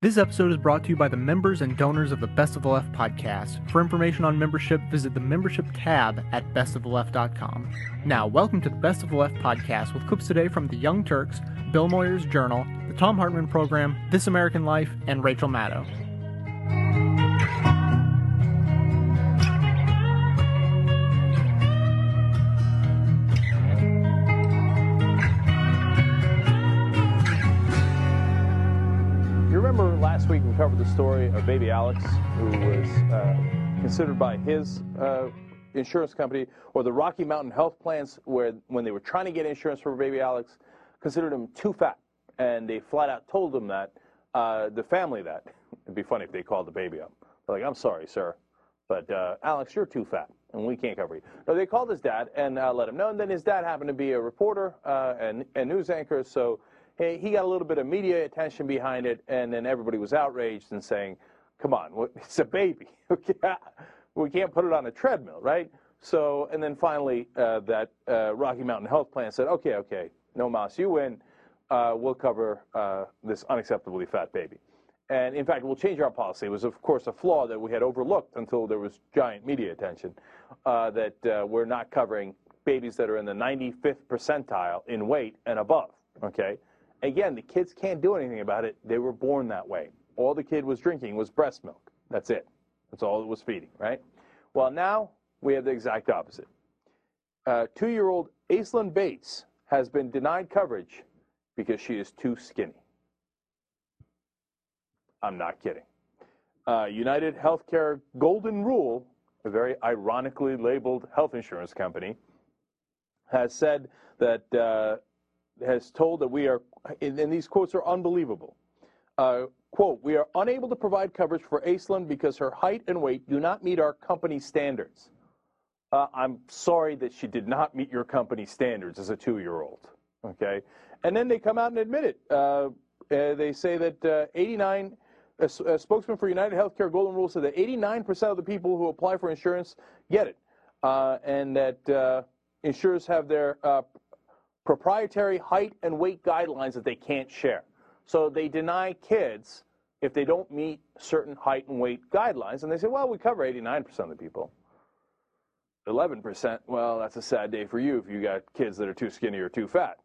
This episode is brought to you by the members and donors of the Best of the Left podcast. For information on membership, visit the membership tab at bestoftheleft.com. Now, welcome to the Best of the Left podcast with clips today from The Young Turks, Bill Moyers Journal, the Thom Hartmann Program, This American Life, and Rachel Maddow. Week we covered the story of baby Alex, who was uh, considered by his uh, insurance company or the Rocky Mountain Health Plans, where when they were trying to get insurance for baby Alex, considered him too fat, and they flat out told him that uh, the family that it'd be funny if they called the baby up. They're like, "I'm sorry, sir, but uh, Alex, you're too fat, and we can't cover you." No, they called his dad and uh, let him know, and then his dad happened to be a reporter uh, and a news anchor, so he got a little bit of media attention behind it, and then everybody was outraged and saying, "Come on, it's a baby. we can't put it on a treadmill, right?" So, and then finally, uh, that uh, Rocky Mountain Health Plan said, "Okay, okay, no mas, you win. Uh, we'll cover uh, this unacceptably fat baby." And in fact, we'll change our policy. It was, of course, a flaw that we had overlooked until there was giant media attention uh, that uh, we're not covering babies that are in the 95th percentile in weight and above. Okay. Again, the kids can't do anything about it. They were born that way. All the kid was drinking was breast milk. That's it. That's all it was feeding, right? Well, now we have the exact opposite. Uh, two-year-old Aislinn Bates has been denied coverage because she is too skinny. I'm not kidding. Uh, United Healthcare Golden Rule, a very ironically labeled health insurance company, has said that uh, has told that we are, and these quotes are unbelievable. Uh, quote: We are unable to provide coverage for Aislinn because her height and weight do not meet our company standards. Uh, I'm sorry that she did not meet your company standards as a two-year-old. Okay, and then they come out and admit it. Uh, uh, they say that uh, 89. a, spokesman for United Healthcare Golden Rule said that 89% of the people who apply for insurance get it, uh, and that insurers have their proprietary height and weight guidelines that they can't share. So they deny kids if they don't meet certain height and weight guidelines, and they say, well, we cover 89% of the people. 11%, well, that's a sad day for you if you got kids that are too skinny or too fat.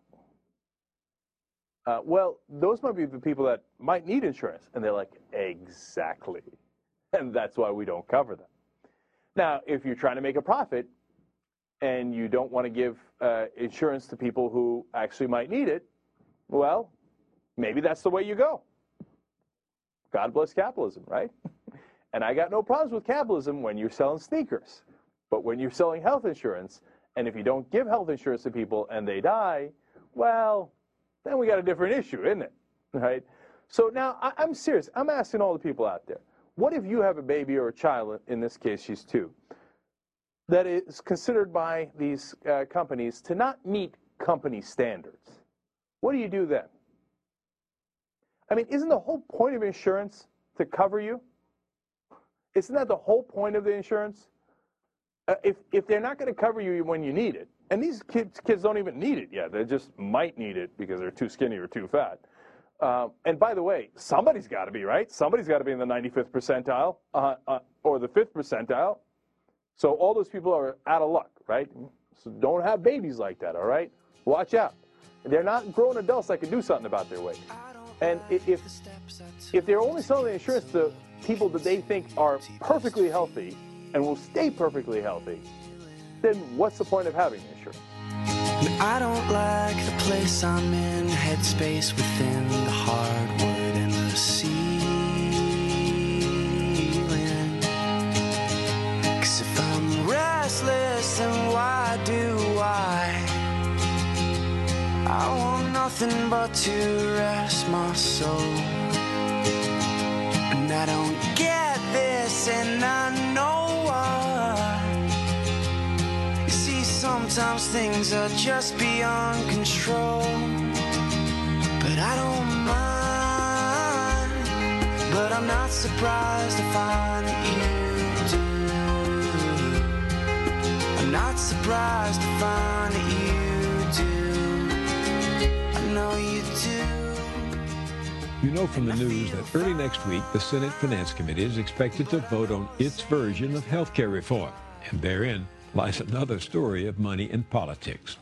Uh, well, those might be the people that might need insurance. And they're like, exactly. And that's why we don't cover them. Now, if you're trying to make a profit and you don't want to give uh, insurance to people who actually might need it, well, maybe that's the way you go. God bless capitalism, right? and I got no problems with capitalism when you're selling sneakers. But when you're selling health insurance, and if you don't give health insurance to people and they die, well, then we got a different issue, isn't it? Right? So now I, I'm serious. I'm asking all the people out there what if you have a baby or a child, in this case, she's two, that is considered by these uh, companies to not meet company standards? What do you do then? I mean, isn't the whole point of insurance to cover you? Isn't that the whole point of the insurance? Uh, if, if they're not going to cover you when you need it, and these kids, kids don't even need it yet, they just might need it because they're too skinny or too fat. Uh, and by the way, somebody's got to be, right? Somebody's got to be in the 95th percentile uh, uh, or the 5th percentile. So all those people are out of luck, right? So don't have babies like that, all right? Watch out. They're not grown adults that can do something about their weight. And if, if they're only selling the insurance to people that they think are perfectly healthy and will stay perfectly healthy, then what's the point of having insurance? I don't like the place I'm in, headspace within the hardwood and nothing but to rest my soul. And I don't get this, and I know why. You see, sometimes things are just beyond control. But I don't mind. But I'm not surprised to find that you do. I'm not surprised to find that you you know from the news that early next week, the Senate Finance Committee is expected to vote on its version of health care reform. And therein lies another story of money and politics.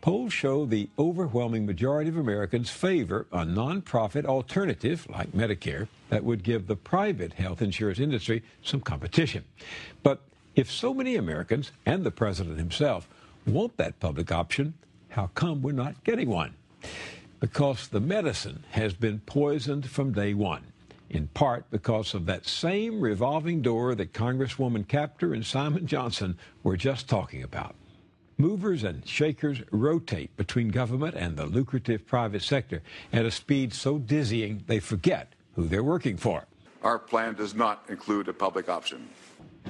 Polls show the overwhelming majority of Americans favor a nonprofit alternative like Medicare that would give the private health insurance industry some competition. But if so many Americans and the president himself want that public option, how come we're not getting one? Because the medicine has been poisoned from day one, in part because of that same revolving door that Congresswoman Kaptur and Simon Johnson were just talking about. Movers and shakers rotate between government and the lucrative private sector at a speed so dizzying they forget who they're working for. Our plan does not include a public option.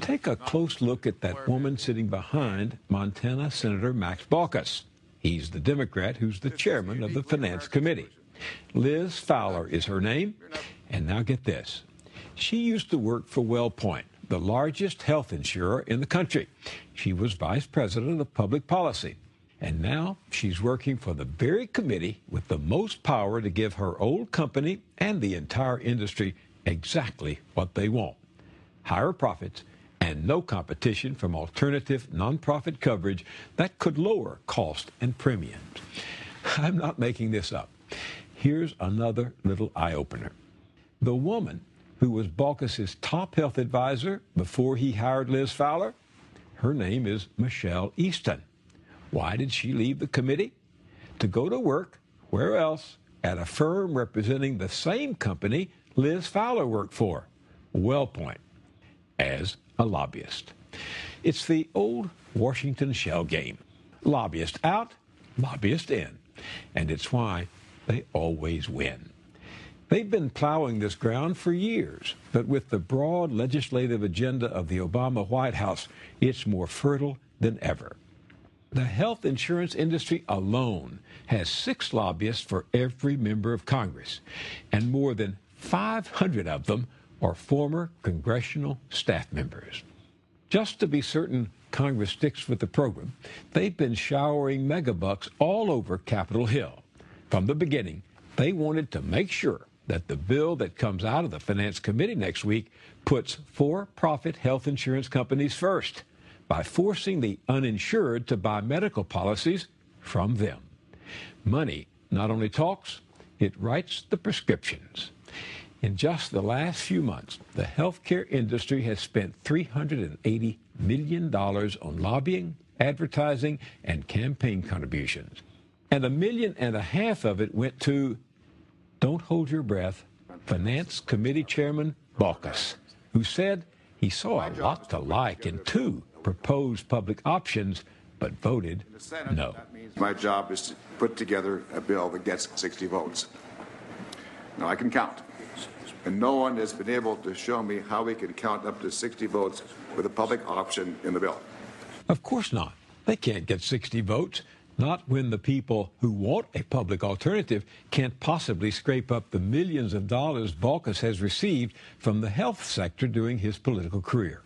Take a close look at that woman sitting behind Montana Senator Max Baucus. He's the Democrat who's the chairman of the Finance Committee. Liz Fowler is her name. And now get this. She used to work for WellPoint, the largest health insurer in the country. She was vice president of public policy. And now she's working for the very committee with the most power to give her old company and the entire industry exactly what they want higher profits and no competition from alternative nonprofit coverage that could lower cost and premiums. I'm not making this up. Here's another little eye opener. The woman who was Baucus's top health advisor before he hired Liz Fowler, her name is Michelle Easton. Why did she leave the committee? To go to work, where else? At a firm representing the same company Liz Fowler worked for, WellPoint, as a lobbyist. It's the old Washington shell game. Lobbyist out, lobbyist in. And it's why they always win. They've been plowing this ground for years, but with the broad legislative agenda of the Obama White House, it's more fertile than ever. The health insurance industry alone has six lobbyists for every member of Congress, and more than 500 of them or former congressional staff members. Just to be certain Congress sticks with the program, they've been showering megabucks all over Capitol Hill. From the beginning, they wanted to make sure that the bill that comes out of the Finance Committee next week puts for profit health insurance companies first by forcing the uninsured to buy medical policies from them. Money not only talks, it writes the prescriptions. In just the last few months, the healthcare industry has spent $380 million on lobbying, advertising, and campaign contributions. And a million and a half of it went to, don't hold your breath, Finance Committee Chairman Baucus, who said he saw a lot to like in two proposed public options, but voted no. My job is to put together a bill that gets 60 votes. Now, I can count and no one has been able to show me how we can count up to 60 votes with a public option in the bill. Of course not. They can't get 60 votes. Not when the people who want a public alternative can't possibly scrape up the millions of dollars Baucus has received from the health sector during his political career.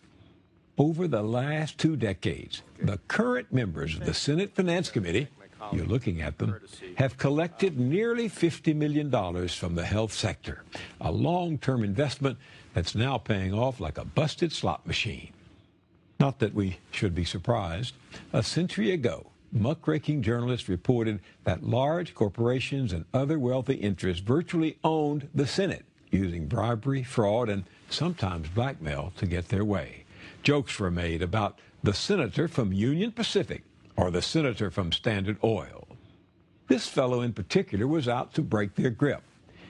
Over the last two decades, the current members of the Senate Finance Committee you're looking at them, have collected nearly $50 million from the health sector, a long term investment that's now paying off like a busted slot machine. Not that we should be surprised. A century ago, muckraking journalists reported that large corporations and other wealthy interests virtually owned the Senate, using bribery, fraud, and sometimes blackmail to get their way. Jokes were made about the senator from Union Pacific or the senator from Standard Oil. This fellow in particular was out to break their grip.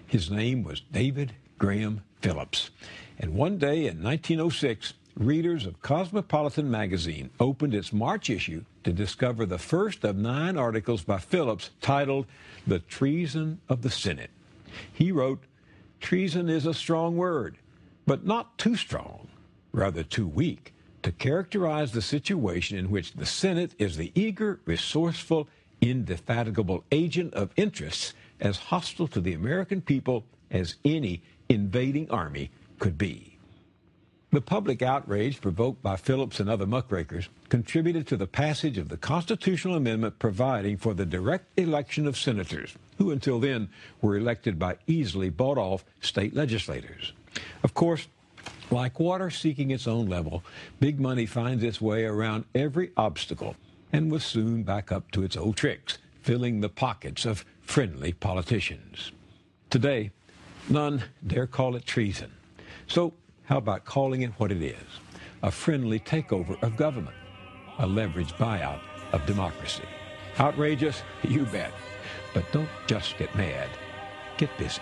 His name was David Graham Phillips. And one day in 1906, readers of Cosmopolitan magazine opened its March issue to discover the first of nine articles by Phillips titled The Treason of the Senate. He wrote, Treason is a strong word, but not too strong, rather too weak to characterize the situation in which the Senate is the eager, resourceful, indefatigable agent of interests as hostile to the American people as any invading army could be. The public outrage provoked by Phillips and other muckrakers contributed to the passage of the constitutional amendment providing for the direct election of senators, who until then were elected by easily bought off state legislators. Of course, like water seeking its own level, big money finds its way around every obstacle and was soon back up to its old tricks, filling the pockets of friendly politicians. Today, none dare call it treason. So, how about calling it what it is? A friendly takeover of government, a leveraged buyout of democracy. Outrageous? You bet. But don't just get mad, get busy.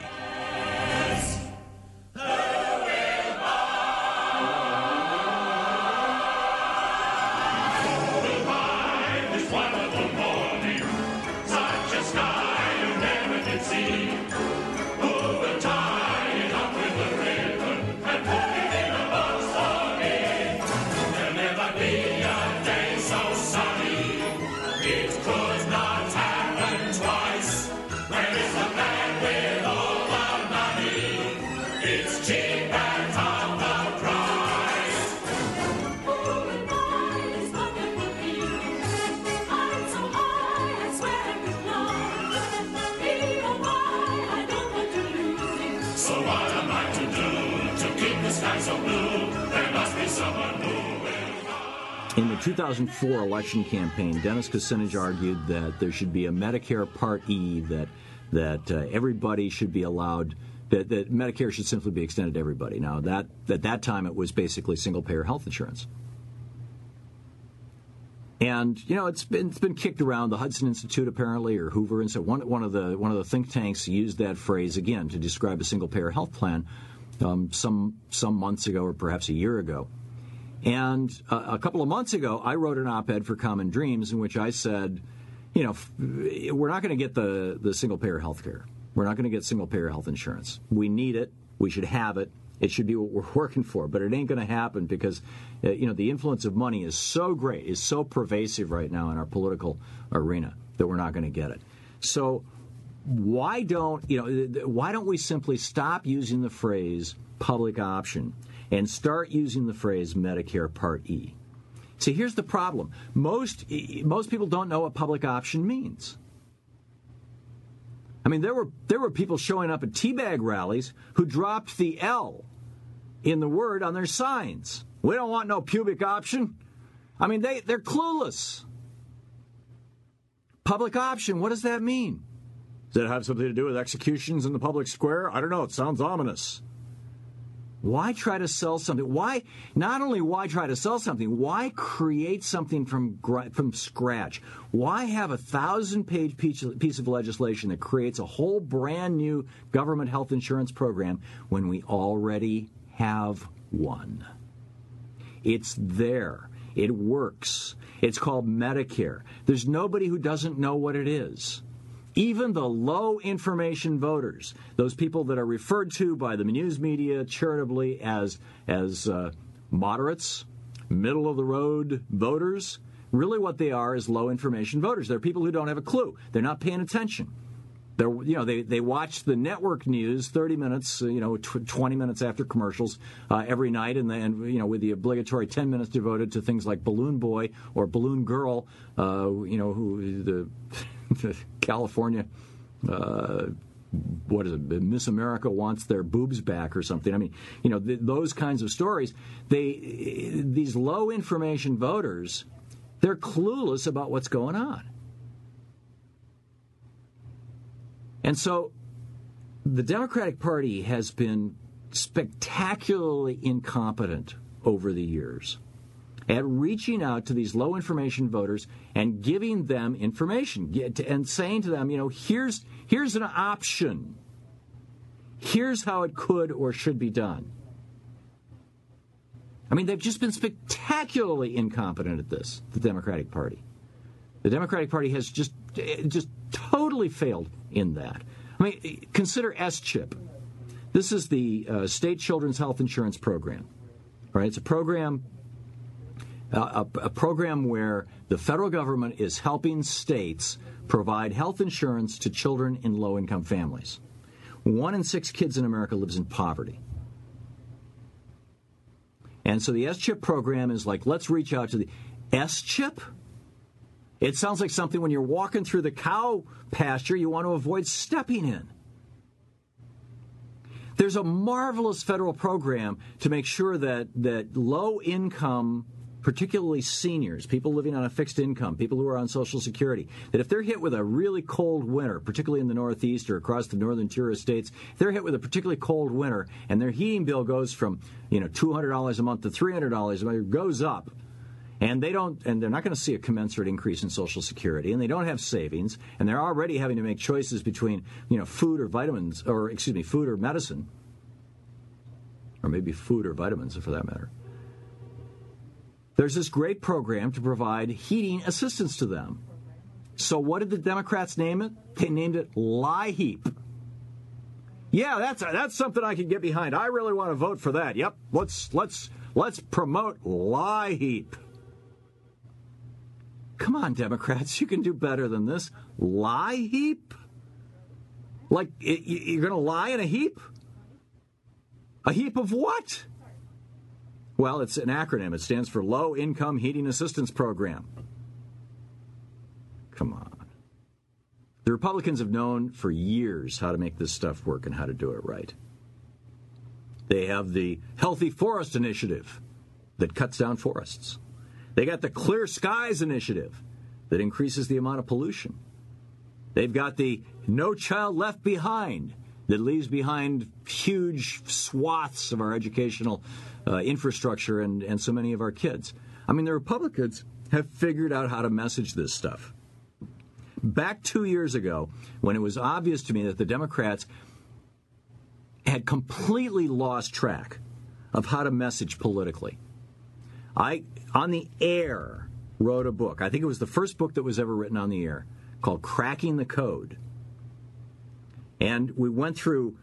2004 election campaign, Dennis Kucinich argued that there should be a Medicare Part E that that uh, everybody should be allowed that, that Medicare should simply be extended to everybody. Now that at that time it was basically single payer health insurance. And you know it's been it's been kicked around. The Hudson Institute apparently, or Hoover Institute, one one of the one of the think tanks used that phrase again to describe a single payer health plan um, some some months ago, or perhaps a year ago. And uh, a couple of months ago, I wrote an op-ed for Common Dreams in which I said, you know, we're not going to get the the single payer health care. We're not going to get single payer health insurance. We need it. We should have it. It should be what we're working for, but it ain't going to happen because, uh, you know, the influence of money is so great, is so pervasive right now in our political arena that we're not going to get it. So, why don't you know? Why don't we simply stop using the phrase public option and start using the phrase Medicare Part E? See, here's the problem: most most people don't know what public option means. I mean, there were there were people showing up at teabag rallies who dropped the L in the word on their signs. We don't want no pubic option. I mean, they, they're clueless. Public option, what does that mean? Does that have something to do with executions in the public square? I don't know. It sounds ominous. Why try to sell something? Why not only why try to sell something? Why create something from from scratch? Why have a thousand page piece of legislation that creates a whole brand new government health insurance program when we already have one? It's there. It works. It's called Medicare. There's nobody who doesn't know what it is even the low information voters, those people that are referred to by the news media charitably as as uh, moderates, middle of the road voters, really what they are is low information voters. They're people who don't have a clue. They're not paying attention. They're, you know, they, they watch the network news 30 minutes, you know, tw- 20 minutes after commercials uh, every night, and then, you know, with the obligatory 10 minutes devoted to things like Balloon Boy or Balloon Girl, uh, you know, who the California. Uh, what is it? Miss America wants their boobs back or something. I mean, you know, th- those kinds of stories. They these low information voters, they're clueless about what's going on, and so the Democratic Party has been spectacularly incompetent over the years at reaching out to these low information voters and giving them information and saying to them, you know, here's here's an option. Here's how it could or should be done. I mean, they've just been spectacularly incompetent at this, the Democratic Party. The Democratic Party has just just totally failed in that. I mean, consider S-chip. This is the uh, state children's health insurance program. Right? It's a program a, a, program where the federal government is helping states provide health insurance to children in low income families. One in six kids in America lives in poverty. And so the S chip program is like, let's reach out to the S chip? It sounds like something when you're walking through the cow pasture you want to avoid stepping in. There's a marvelous federal program to make sure that, that low income, particularly seniors, people living on a fixed income, people who are on Social Security, that if they're hit with a really cold winter, particularly in the Northeast or across the northern tier of states, they're hit with a particularly cold winter and their heating bill goes from you know $200 a month to $300 a month, goes up, and they don't and they're not going to see a commensurate increase in social security and they don't have savings and they're already having to make choices between you know food or vitamins or excuse me food or medicine or maybe food or vitamins for that matter there's this great program to provide heating assistance to them so what did the democrats name it they named it LIHEAP yeah that's that's something i can get behind i really want to vote for that yep let's let's let's promote LIHEAP Come on, Democrats, you can do better than this. Lie heap? Like, you're going to lie in a heap? A heap of what? Well, it's an acronym. It stands for Low Income Heating Assistance Program. Come on. The Republicans have known for years how to make this stuff work and how to do it right. They have the Healthy Forest Initiative that cuts down forests. They got the Clear Skies Initiative that increases the amount of pollution. They've got the No Child Left Behind that leaves behind huge swaths of our educational uh, infrastructure and, and so many of our kids. I mean, the Republicans have figured out how to message this stuff. Back two years ago, when it was obvious to me that the Democrats had completely lost track of how to message politically, I on the air wrote a book. I think it was the first book that was ever written on the air called Cracking the Code. And we went through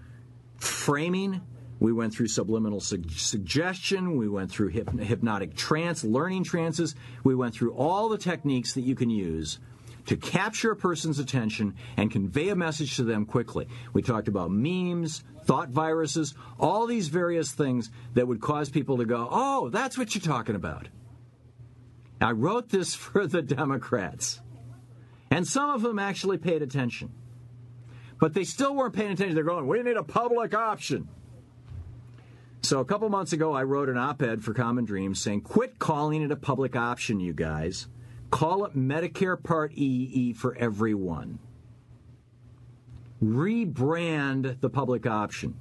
framing, we went through subliminal su- suggestion, we went through hypnotic trance, learning trances, we went through all the techniques that you can use to capture a person's attention and convey a message to them quickly. We talked about memes, thought viruses, all these various things that would cause people to go, oh, that's what you're talking about. I wrote this for the Democrats. And some of them actually paid attention. But they still weren't paying attention. They're going, we need a public option. So a couple months ago, I wrote an op ed for Common Dreams saying, quit calling it a public option, you guys. Call it Medicare Part EE for everyone. Rebrand the public option.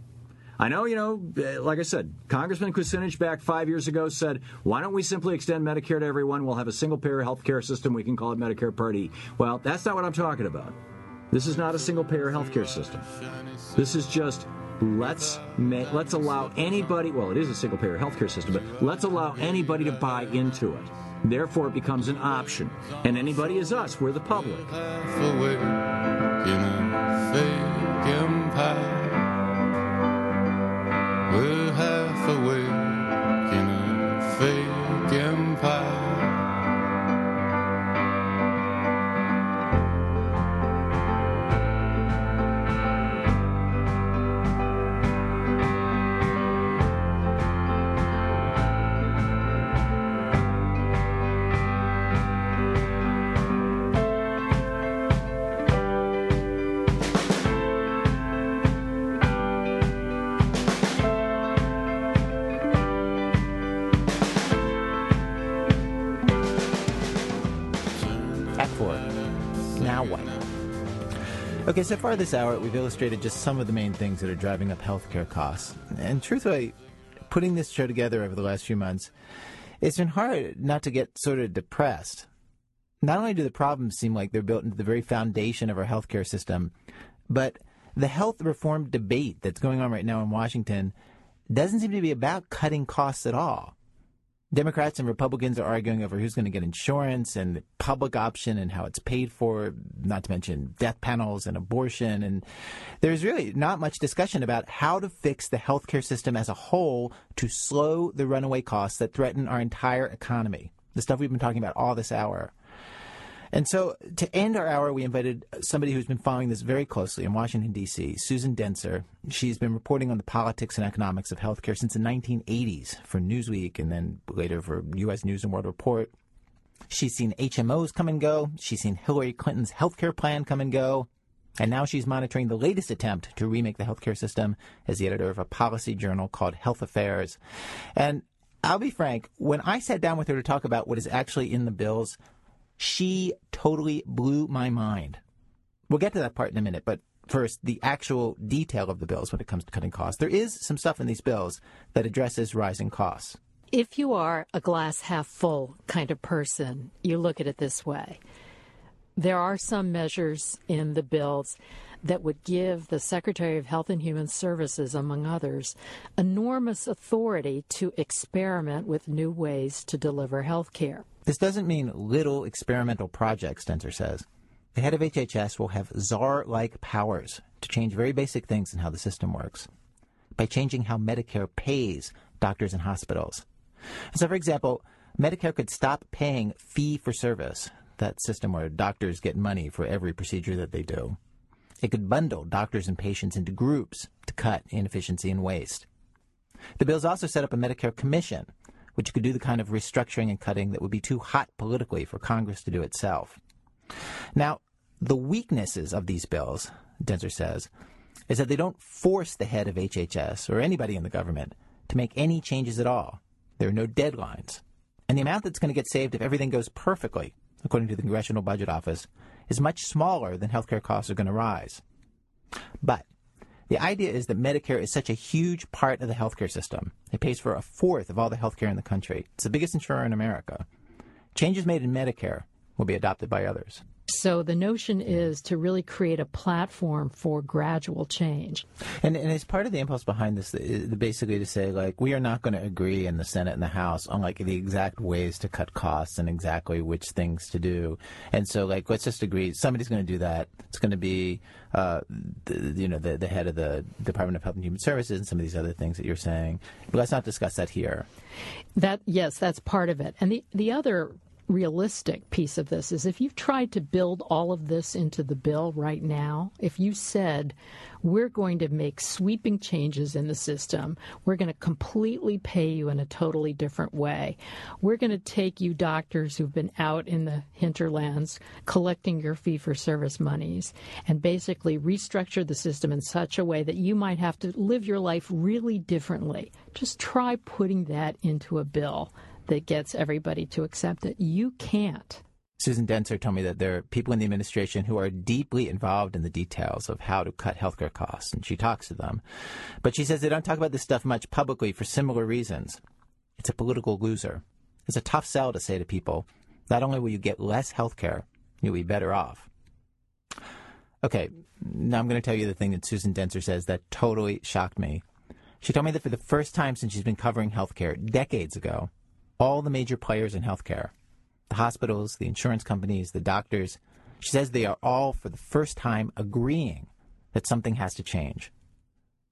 I know, you know, uh, like I said, Congressman Kucinich back five years ago said, why don't we simply extend Medicare to everyone? We'll have a single payer health care system. We can call it Medicare Part E. Well, that's not what I'm talking about. This is not a single payer healthcare system. This is just let's let's allow anybody well it is a single payer healthcare system but let's allow anybody to buy into it. Therefore it becomes an option. And anybody is us we're the public so far this hour, we've illustrated just some of the main things that are driving up healthcare costs. And truthfully, putting this show together over the last few months, it's been hard not to get sort of depressed. Not only do the problems seem like they're built into the very foundation of our healthcare system, but the health reform debate that's going on right now in Washington doesn't seem to be about cutting costs at all. Democrats and Republicans are arguing over who's going to get insurance and the public option and how it's paid for, not to mention death panels and abortion. And there's really not much discussion about how to fix the healthcare system as a whole to slow the runaway costs that threaten our entire economy. The stuff we've been talking about all this hour. And so to end our hour, we invited somebody who's been following this very closely in Washington, D.C., Susan Dentzer. She's been reporting on the politics and economics of healthcare since the 1980s for Newsweek and then later for U.S. News and World Report. She's seen HMOs come and go. She's seen Hillary Clinton's healthcare plan come and go. And now she's monitoring the latest attempt to remake the healthcare system as the editor of a policy journal called Health Affairs. And I'll be frank, when I sat down with her to talk about what is actually in the bills, she totally blew my mind. We'll get to that part in a minute, but first, the actual detail of the bills when it comes to cutting costs. There is some stuff in these bills that addresses rising costs. If you are a glass half full kind of person, you look at it this way. There are some measures in the bills that would give the Secretary of Health and Human Services, among others, enormous authority to experiment with new ways to deliver health care. This doesn't mean little experimental projects, Dentzer says. The head of HHS will have czar like powers to change very basic things in how the system works by changing how Medicare pays doctors and hospitals. So, for example, Medicare could stop paying fee for service that system where doctors get money for every procedure that they do. It could bundle doctors and patients into groups to cut inefficiency and waste. The bills also set up a Medicare commission, which could do the kind of restructuring and cutting that would be too hot politically for Congress to do itself. Now, the weaknesses of these bills, Dentzer says, is that they don't force the head of HHS or anybody in the government to make any changes at all. There are no deadlines. And the amount that's going to get saved if everything goes perfectly according to the Congressional Budget Office, is much smaller than healthcare costs are going to rise. But the idea is that Medicare is such a huge part of the healthcare system. It pays for a fourth of all the healthcare in the country. It's the biggest insurer in America. Changes made in Medicare will be adopted by others. So the notion is to really create a platform for gradual change. And, and as part of the impulse behind this, basically to say like we are not going to agree in the Senate and the House on like the exact ways to cut costs and exactly which things to do. And so like let's just agree somebody's going to do that. It's going to be uh, the, you know the the head of the Department of Health and Human Services and some of these other things that you're saying. But let's not discuss that here. That yes, that's part of it. And the the other realistic piece of this is if you've tried to build all of this into the bill right now, if you said, we're going to make sweeping changes in the system, we're going to completely pay you in a totally different way, we're going to take you doctors who've been out in the hinterlands collecting your fee for service monies and basically restructure the system in such a way that you might have to live your life really differently. Just try putting that into a bill that gets everybody to accept it. You can't. Susan Dentzer told me that there are people in the administration who are deeply involved in the details of how to cut healthcare costs, and she talks to them. But she says they don't talk about this stuff much publicly for similar reasons. It's a political loser. It's a tough sell to say to people, not only will you get less healthcare, you'll be better off. Okay, now I'm going to tell you the thing that Susan Dentzer says that totally shocked me. She told me that for the first time since she's been covering healthcare decades ago, all the major players in healthcare the hospitals, the insurance companies, the doctors. She says they are all, for the first time, agreeing that something has to change.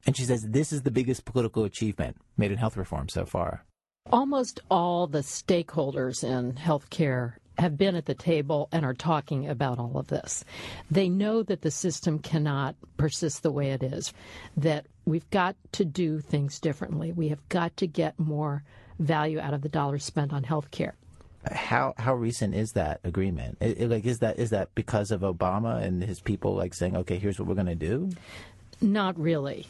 And she says this is the biggest political achievement made in health reform so far. Almost all the stakeholders in healthcare have been at the table and are talking about all of this. They know that the system cannot persist the way it is, that we've got to do things differently. We have got to get more value out of the dollars spent on health care. How how recent is that agreement? It, it, like is that is that because of Obama and his people like saying, okay, here's what we're going to do? Not really.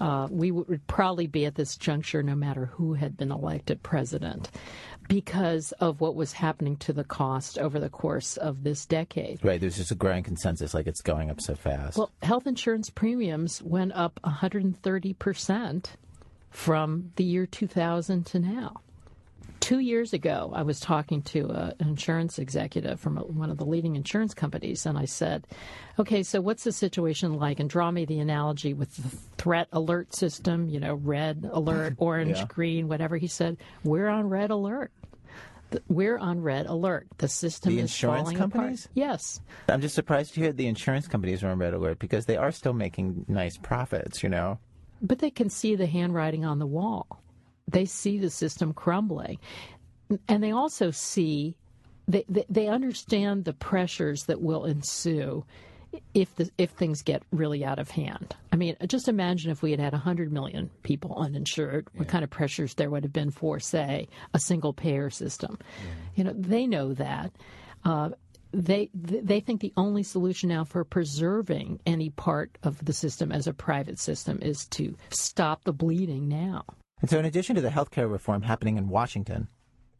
Uh, we would probably be at this juncture no matter who had been elected president because of what was happening to the cost over the course of this decade. Right, there's just a growing consensus like it's going up so fast. Well, health insurance premiums went up 130% from the year 2000 to now. Two years ago, I was talking to a, an insurance executive from a, one of the leading insurance companies, and I said, Okay, so what's the situation like? And draw me the analogy with the threat alert system, you know, red alert, orange, yeah. green, whatever. He said, We're on red alert we're on red alert. The system the is insurance falling companies? apart. Yes. I'm just surprised to hear the insurance companies are on red alert because they are still making nice profits, you know. But they can see the handwriting on the wall. They see the system crumbling. And they also see, they, they, they understand the pressures that will ensue if the, if things get really out of hand. I mean, just imagine if we had had 100 million people uninsured, what kind of pressures there would have been for, say, a single payer system. You know, they know that. Uh, they they think the only solution now for preserving any part of the system as a private system is to stop the bleeding now. And so, in addition to the healthcare reform happening in Washington,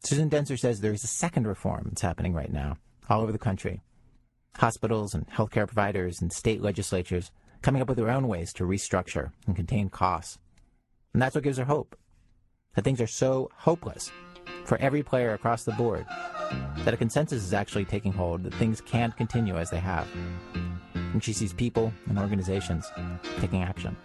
Susan Dentzer says there is a second reform that's happening right now all over the country. Hospitals and healthcare providers and state legislatures coming up with their own ways to restructure and contain costs. And that's what gives her hope. That things are so hopeless for every player across the board that a consensus is actually taking hold that things can't continue as they have. And she sees people and organizations taking action.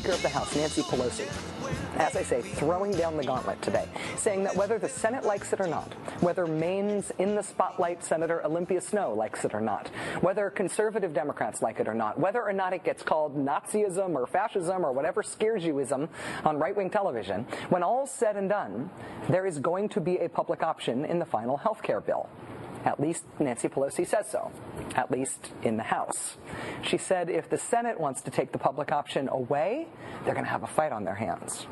Speaker of the House, Nancy Pelosi. As I say, throwing down the gauntlet today, saying that whether the Senate likes it or not, whether Maine's in the spotlight Senator Olympia Snowe likes it or not, whether conservative Democrats like it or not, whether or not it gets called Nazism or fascism or whatever scares youism on right-wing television, when all's said and done, there is going to be a public option in the final health care bill. At least Nancy Pelosi says so, at least in the House. She said if the Senate wants to take the public option away, they're going to have a fight on their hands.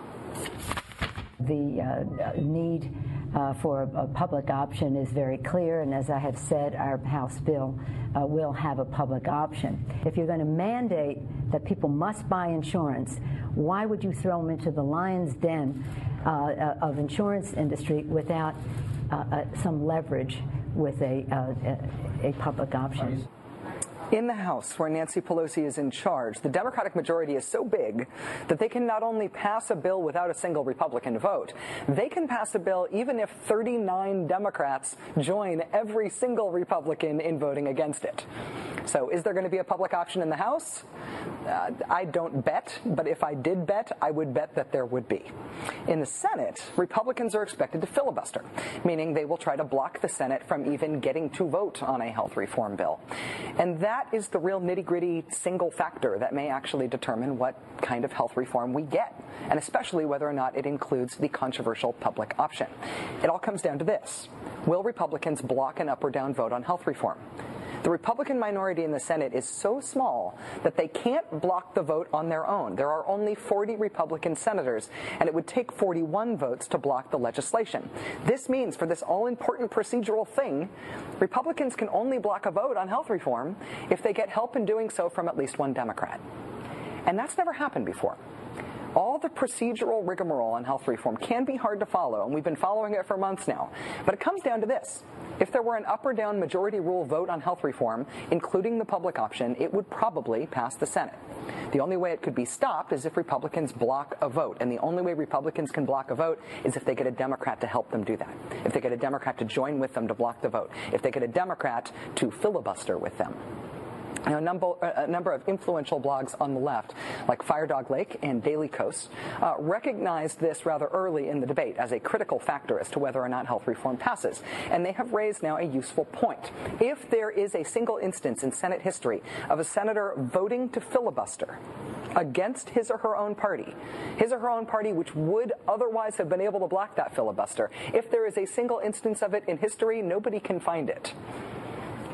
The uh, need uh, for a, a, public option is very clear, and as I have said, our House bill uh, will have a public option. If you're going to mandate that people must buy insurance, why would you throw them into the lion's den uh, uh, of insurance industry without uh, some leverage with a, a, a public option? In the House, where Nancy Pelosi is in charge, the Democratic majority is so big that they can not only pass a bill without a single Republican vote, they can pass a bill even if 39 Democrats join every single Republican in voting against it. So, is there going to be a public option in the House? Uh, I don't bet, but if I did bet, I would bet that there would be. In the Senate, Republicans are expected to filibuster, meaning they will try to block the Senate from even getting to vote on a health reform bill. And that is the real nitty gritty single factor that may actually determine what kind of health reform we get, and especially whether or not it includes the controversial public option. It all comes down to this Will Republicans block an up or down vote on health reform? The Republican minority in the Senate is so small that they can't block the vote on their own. There are only 40 Republican senators, and it would take 41 votes to block the legislation. This means for this all important procedural thing, Republicans can only block a vote on health reform if they get help in doing so from at least one Democrat. And that's never happened before all the procedural rigmarole on health reform can be hard to follow, and we've been following it for months now. But it comes down to this. If there were an up or down majority rule vote on health reform, including the public option, it would probably pass the Senate. The only way it could be stopped is if Republicans block a vote. And the only way Republicans can block a vote is if they get a Democrat to help them do that. If they get a Democrat to join with them to block the vote. If they get a Democrat to filibuster with them. A, number, a, number, of influential blogs on the left, like Firedoglake and Daily Kos, uh, recognized this rather early in the debate as a critical factor as to whether or not health reform passes. And they have raised now a useful point. If there is a single instance in Senate history of a senator voting to filibuster against his or her own party, his or her own party which would otherwise have been able to block that filibuster, if there is a single instance of it in history, nobody can find it.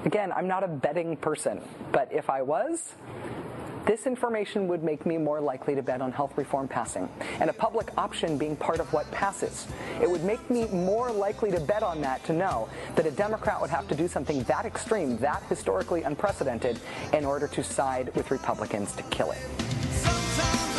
Again, I'm not a betting person, but if I was, This information would make me more likely to bet on health reform passing and a public option being part of what passes. It would make me more likely to bet on that to know that a Democrat would have to do something that extreme, that historically unprecedented, in order to side with Republicans to kill it. If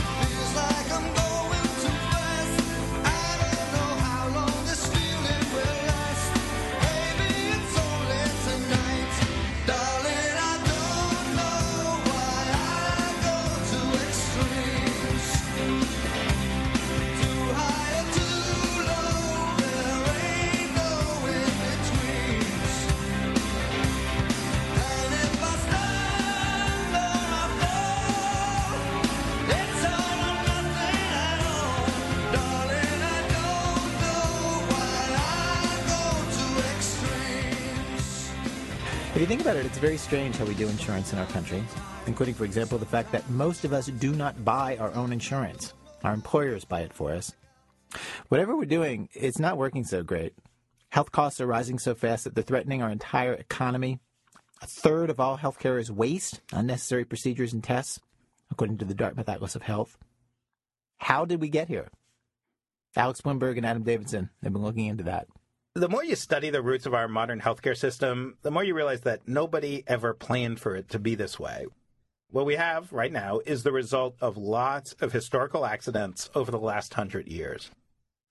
think about it, it's very strange how we do insurance in our country, including, for example, the fact that most of us do not buy our own insurance. Our employers buy it for us. Whatever we're doing, it's not working so great. Health costs are rising so fast that they're threatening our entire economy. A third of all healthcare is waste, unnecessary procedures and tests, according to the Dartmouth Atlas of Health. How did we get here? Alex Blumberg and Adam Davidson have been looking into that the more you study the roots of our modern healthcare system, the more you realize that nobody ever planned for it to be this way. What we have right now is the result of lots of historical accidents over the last hundred years.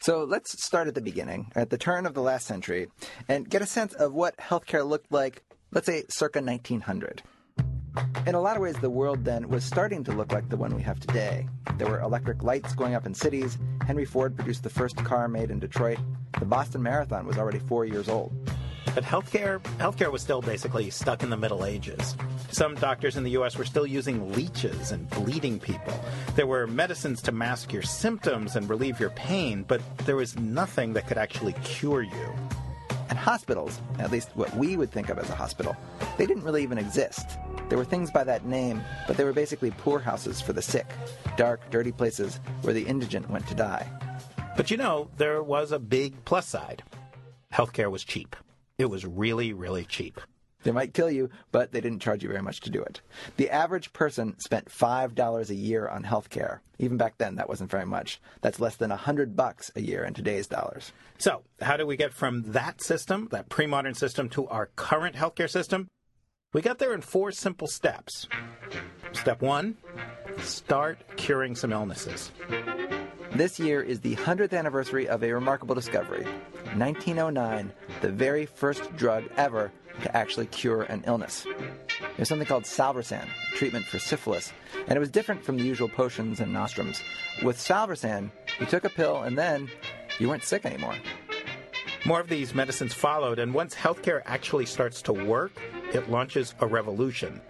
So let's start at the beginning, at the turn of the last century, and get a sense of what healthcare looked like, let's say, circa 1900. In a lot of ways, the world then was starting to look like the one we have today. There were electric lights going up in cities. Henry Ford produced the first car made in Detroit. The Boston Marathon was already four years old. But healthcare, healthcare was still basically stuck in the Middle Ages. Some doctors in the U.S. were still using leeches and bleeding people. There were medicines to mask your symptoms and relieve your pain, but there was nothing that could actually cure you. And hospitals, at least what we would think of as a hospital, they didn't really even exist. There were things by that name, but they were basically poorhouses for the sick, dark, dirty places where the indigent went to die. But you know, there was a big plus side. Healthcare was cheap. It was really, really cheap. They might kill you, but they didn't charge you very much to do it. The average person spent $5 a year on health care. Even back then, that wasn't very much. That's less than 100 bucks a year in today's dollars. So, how do we get from that system, that pre modern system, to our current healthcare system? We got there in four simple steps. Step one start curing some illnesses. This year is the 100th anniversary of a remarkable discovery. 1909, the very first drug ever to actually cure an illness. Was something called salvarsan, treatment for syphilis, and it was different from the usual potions and nostrums. With salvarsan, you took a pill and then you weren't sick anymore. More of these medicines followed, and once healthcare actually starts to work, it launches a revolution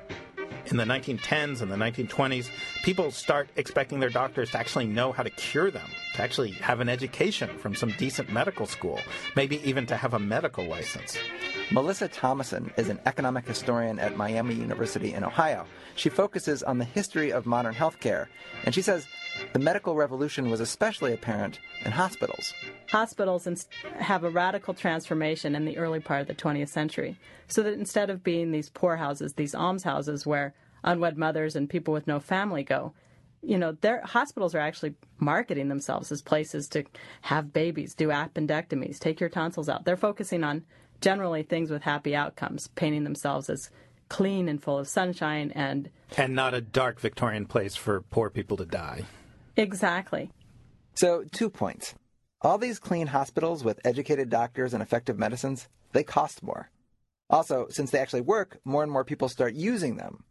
in the 1910s and the 1920s, people start expecting their doctors to actually know how to cure them, to actually have an education from some decent medical school, maybe even to have a medical license. Melissa Thomasson is an economic historian at Miami University in Ohio. She focuses on the history of modern healthcare, and she says the medical revolution was especially apparent in hospitals. Hospitals have a radical transformation in the early part of the 20th century, so that instead of being these poorhouses, these almshouses where unwed mothers and people with no family go, you know, their hospitals are actually marketing themselves as places to have babies, do appendectomies, take your tonsils out. They're focusing on generally things with happy outcomes, painting themselves as clean and full of sunshine and and not a dark Victorian place for poor people to die. Exactly. So, two points. All these clean hospitals with educated doctors and effective medicines, they cost more. Also, since they actually work, more and more people start using them.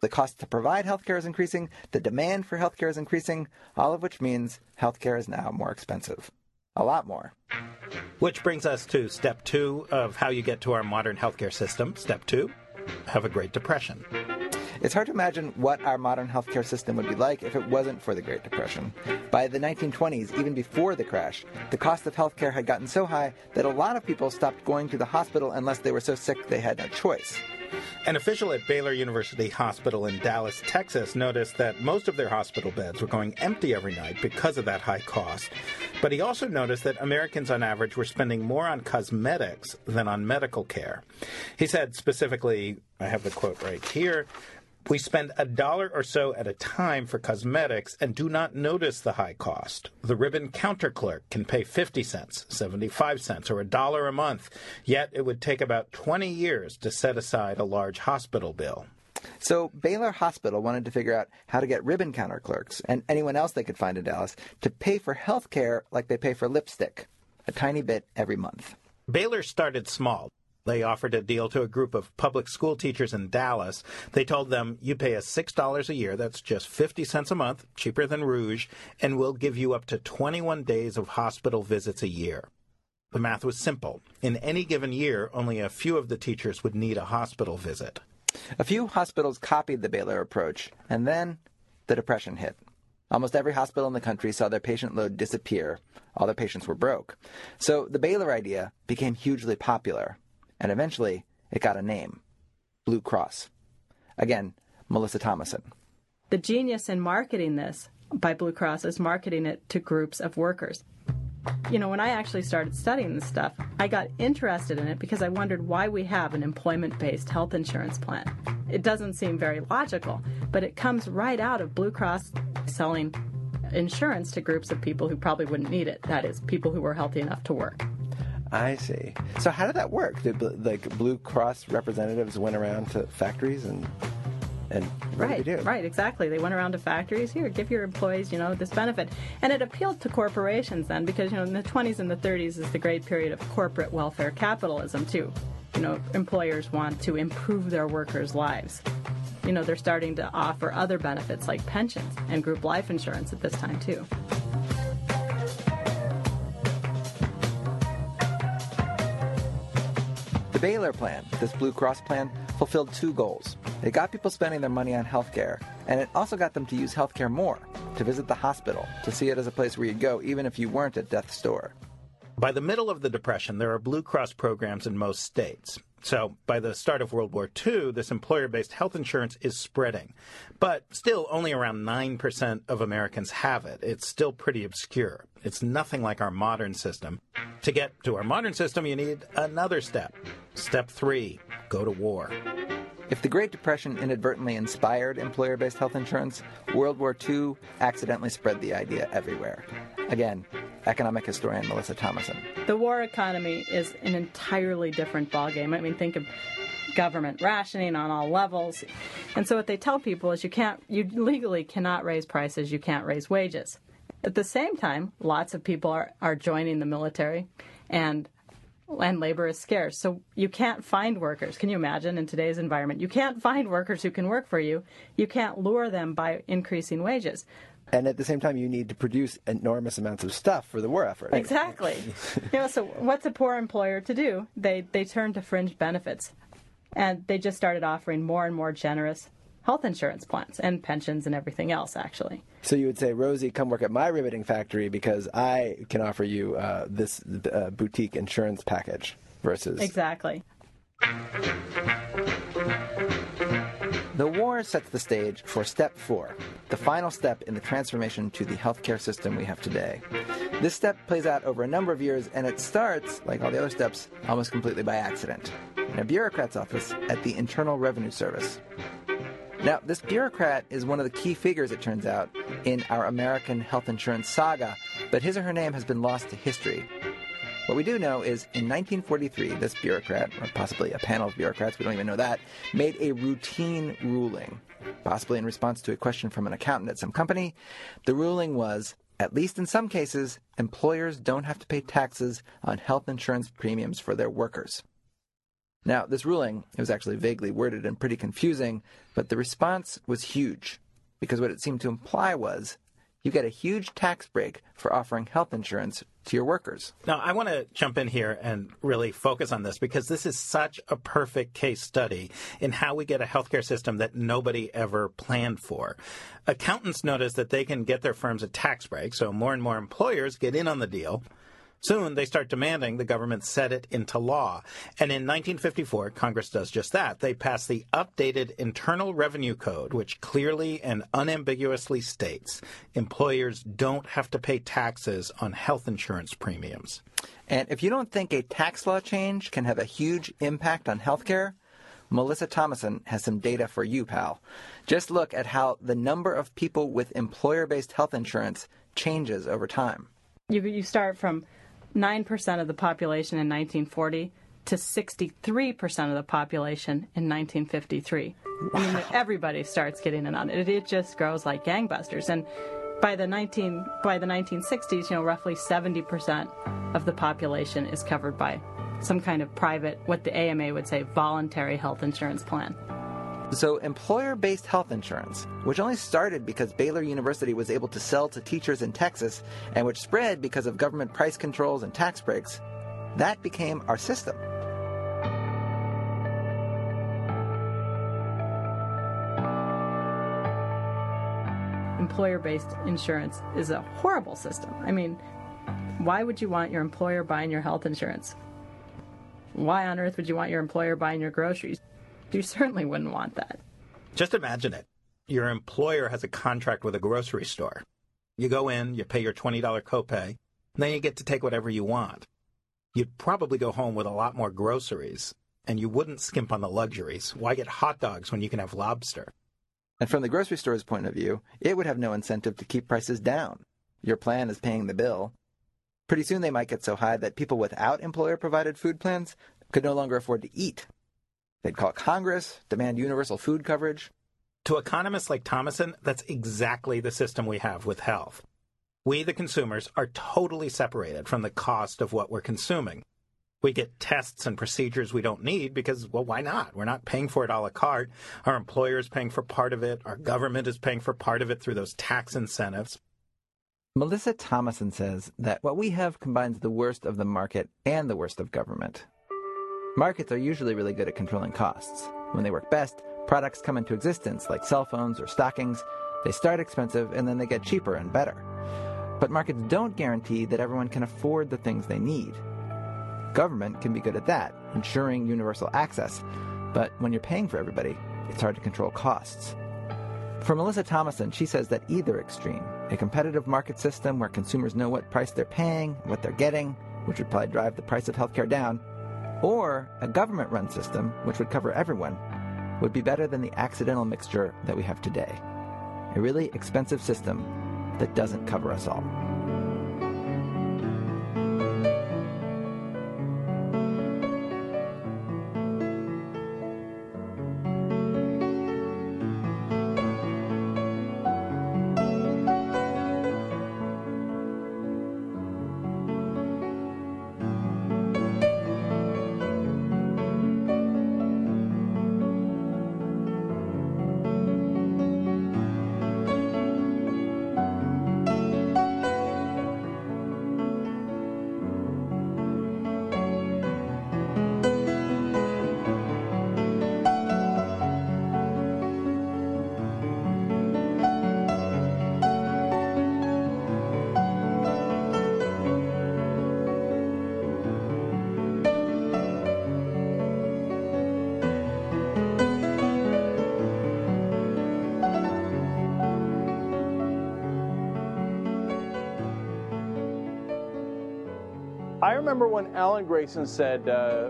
The cost to provide healthcare is increasing, the demand for healthcare is increasing, all of which means healthcare is now more expensive a lot more. Which brings us to step two of how you get to our modern healthcare system. Step two have a Great Depression. It's hard to imagine what our modern healthcare system would be like if it wasn't for the Great Depression. By the 1920s, even before the crash, the cost of healthcare had gotten so high that a lot of people stopped going to the hospital unless they were so sick they had no choice. An official at Baylor University Hospital in Dallas, Texas, noticed that most of their hospital beds were going empty every night because of that high cost. But he also noticed that Americans on average were spending more on cosmetics than on medical care. He said specifically, I have the quote right here We spend a dollar or so at a time for cosmetics and do not notice the high cost. The ribbon counter clerk can pay 50 cents, 75 cents, or a dollar a month, yet it would take about 20 years to set aside a large hospital bill. So Baylor Hospital wanted to figure out how to get ribbon counter clerks and anyone else they could find in Dallas to pay for health care like they pay for lipstick, a tiny bit every month. Baylor started small. They offered a deal to a group of public school teachers in Dallas. They told them, you pay us $6 a year, that's just 50 cents a month, cheaper than Rouge, and we'll give you up to 21 days of hospital visits a year. The math was simple. In any given year, only a few of the teachers would need a hospital visit. A few hospitals copied the Baylor approach, and then the Depression hit. Almost every hospital in the country saw their patient load disappear. All their patients were broke. So the Baylor idea became hugely popular and eventually it got a name Blue Cross. Again, Melissa Thomasson. The genius in marketing this by Blue Cross is marketing it to groups of workers. You know, when I actually started studying this stuff, I got interested in it because I wondered why we have an employment based health insurance plan. It doesn't seem very logical, but it comes right out of Blue Cross selling insurance to groups of people who probably wouldn't need it. That is, people who were healthy enough to work. I see. So how did that work? Did like Blue Cross representatives went around to factories and and what right, did they do? Right, exactly. They went around to factories. Here, give your employees, you know, this benefit, and it appealed to corporations then because you know in the 20s and the 30s is the great period of corporate welfare capitalism too. You know, employers want to improve their workers' lives. You know, they're starting to offer other benefits like pensions and group life insurance at this time too. The Baylor plan, this Blue Cross plan, fulfilled two goals. It got people spending their money on healthcare, and it also got them to use healthcare more, to visit the hospital, to see it as a place where you'd go even if you weren't at death's door. By the middle of the Depression, there are Blue Cross programs in most states. So, by the start of World War II, this employer based health insurance is spreading. But still, only around 9% of Americans have it. It's still pretty obscure. It's nothing like our modern system. To get to our modern system, you need another step. Step three go to war. If the Great Depression inadvertently inspired employer based health insurance, World War II accidentally spread the idea everywhere. Again, economic historian Melissa Thomasson. The war economy is an entirely different ballgame. I mean, think of government rationing on all levels. And so what they tell people is you can't you legally cannot raise prices, you can't raise wages. At the same time, lots of people are, are joining the military and and labor is scarce. So you can't find workers. Can you imagine in today's environment? You can't find workers who can work for you. You can't lure them by increasing wages. And at the same time, you need to produce enormous amounts of stuff for the war effort. Exactly. you know, so what's a poor employer to do? They they turn to fringe benefits, and they just started offering more and more generous health insurance plans and pensions and everything else. Actually. So you would say, Rosie, come work at my riveting factory because I can offer you uh, this uh, boutique insurance package versus exactly. The war sets the stage for step four, the final step in the transformation to the healthcare system we have today. This step plays out over a number of years, and it starts, like all the other steps, almost completely by accident in a bureaucrat's office at the Internal Revenue Service. Now, this bureaucrat is one of the key figures, it turns out, in our American health insurance saga, but his or her name has been lost to history. What we do know is in 1943, this bureaucrat, or possibly a panel of bureaucrats, we don't even know that, made a routine ruling, possibly in response to a question from an accountant at some company. The ruling was at least in some cases, employers don't have to pay taxes on health insurance premiums for their workers. Now, this ruling was actually vaguely worded and pretty confusing, but the response was huge because what it seemed to imply was you get a huge tax break for offering health insurance to your workers. Now, I want to jump in here and really focus on this because this is such a perfect case study in how we get a healthcare system that nobody ever planned for. Accountants notice that they can get their firms a tax break, so more and more employers get in on the deal. Soon they start demanding the government set it into law. And in 1954, Congress does just that. They pass the updated Internal Revenue Code, which clearly and unambiguously states employers don't have to pay taxes on health insurance premiums. And if you don't think a tax law change can have a huge impact on healthcare, Melissa Thomasson has some data for you, pal. Just look at how the number of people with employer based health insurance changes over time. You, you start from 9% of the population in 1940 to 63% of the population in 1953. Wow. I mean, everybody starts getting in on it. It just grows like gangbusters. And by the 19 by the 1960s, you know, roughly 70% of the population is covered by some kind of private, what the AMA would say, voluntary health insurance plan. So, employer based health insurance, which only started because Baylor University was able to sell to teachers in Texas and which spread because of government price controls and tax breaks, that became our system. Employer based insurance is a horrible system. I mean, why would you want your employer buying your health insurance? Why on earth would you want your employer buying your groceries? You certainly wouldn't want that. Just imagine it. Your employer has a contract with a grocery store. You go in, you pay your $20 copay, then you get to take whatever you want. You'd probably go home with a lot more groceries, and you wouldn't skimp on the luxuries. Why get hot dogs when you can have lobster? And from the grocery store's point of view, it would have no incentive to keep prices down. Your plan is paying the bill, Pretty soon they might get so high that people without employer provided food plans could no longer afford to eat. They'd call Congress, demand universal food coverage. To economists like Thomasson, that's exactly the system we have with health. We, the consumers, are totally separated from the cost of what we're consuming. We get tests and procedures we don't need because, well, why not? We're not paying for it a la carte. Our employer is paying for part of it. Our government is paying for part of it through those tax incentives. Melissa Thomasson says that what we have combines the worst of the market and the worst of government. Markets are usually really good at controlling costs. When they work best, products come into existence like cell phones or stockings. They start expensive and then they get cheaper and better. But markets don't guarantee that everyone can afford the things they need. Government can be good at that, ensuring universal access. But when you're paying for everybody, it's hard to control costs. For Melissa Thomasson, she says that either extreme, a competitive market system where consumers know what price they're paying, what they're getting, which would probably drive the price of healthcare down, or a government run system, which would cover everyone, would be better than the accidental mixture that we have today. A really expensive system that doesn't cover us all. Grayson said uh,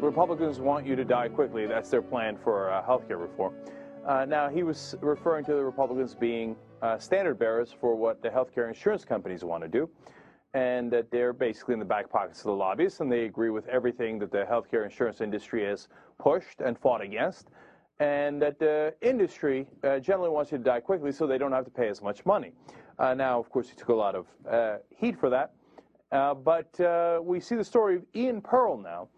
Republicans want you to die quickly. That's their plan for uh, health care reform. Uh, now, he was referring to the Republicans being uh, standard bearers for what the healthcare insurance companies want to do, and that they're basically in the back pockets of the lobbyists, and they agree with everything that the healthcare insurance industry has pushed and fought against, and that the industry uh, generally wants you to die quickly so they don't have to pay as much money. Uh, now, of course, he took a lot of uh, heat for that. Uh, but uh, we see the story of Ian Pearl now,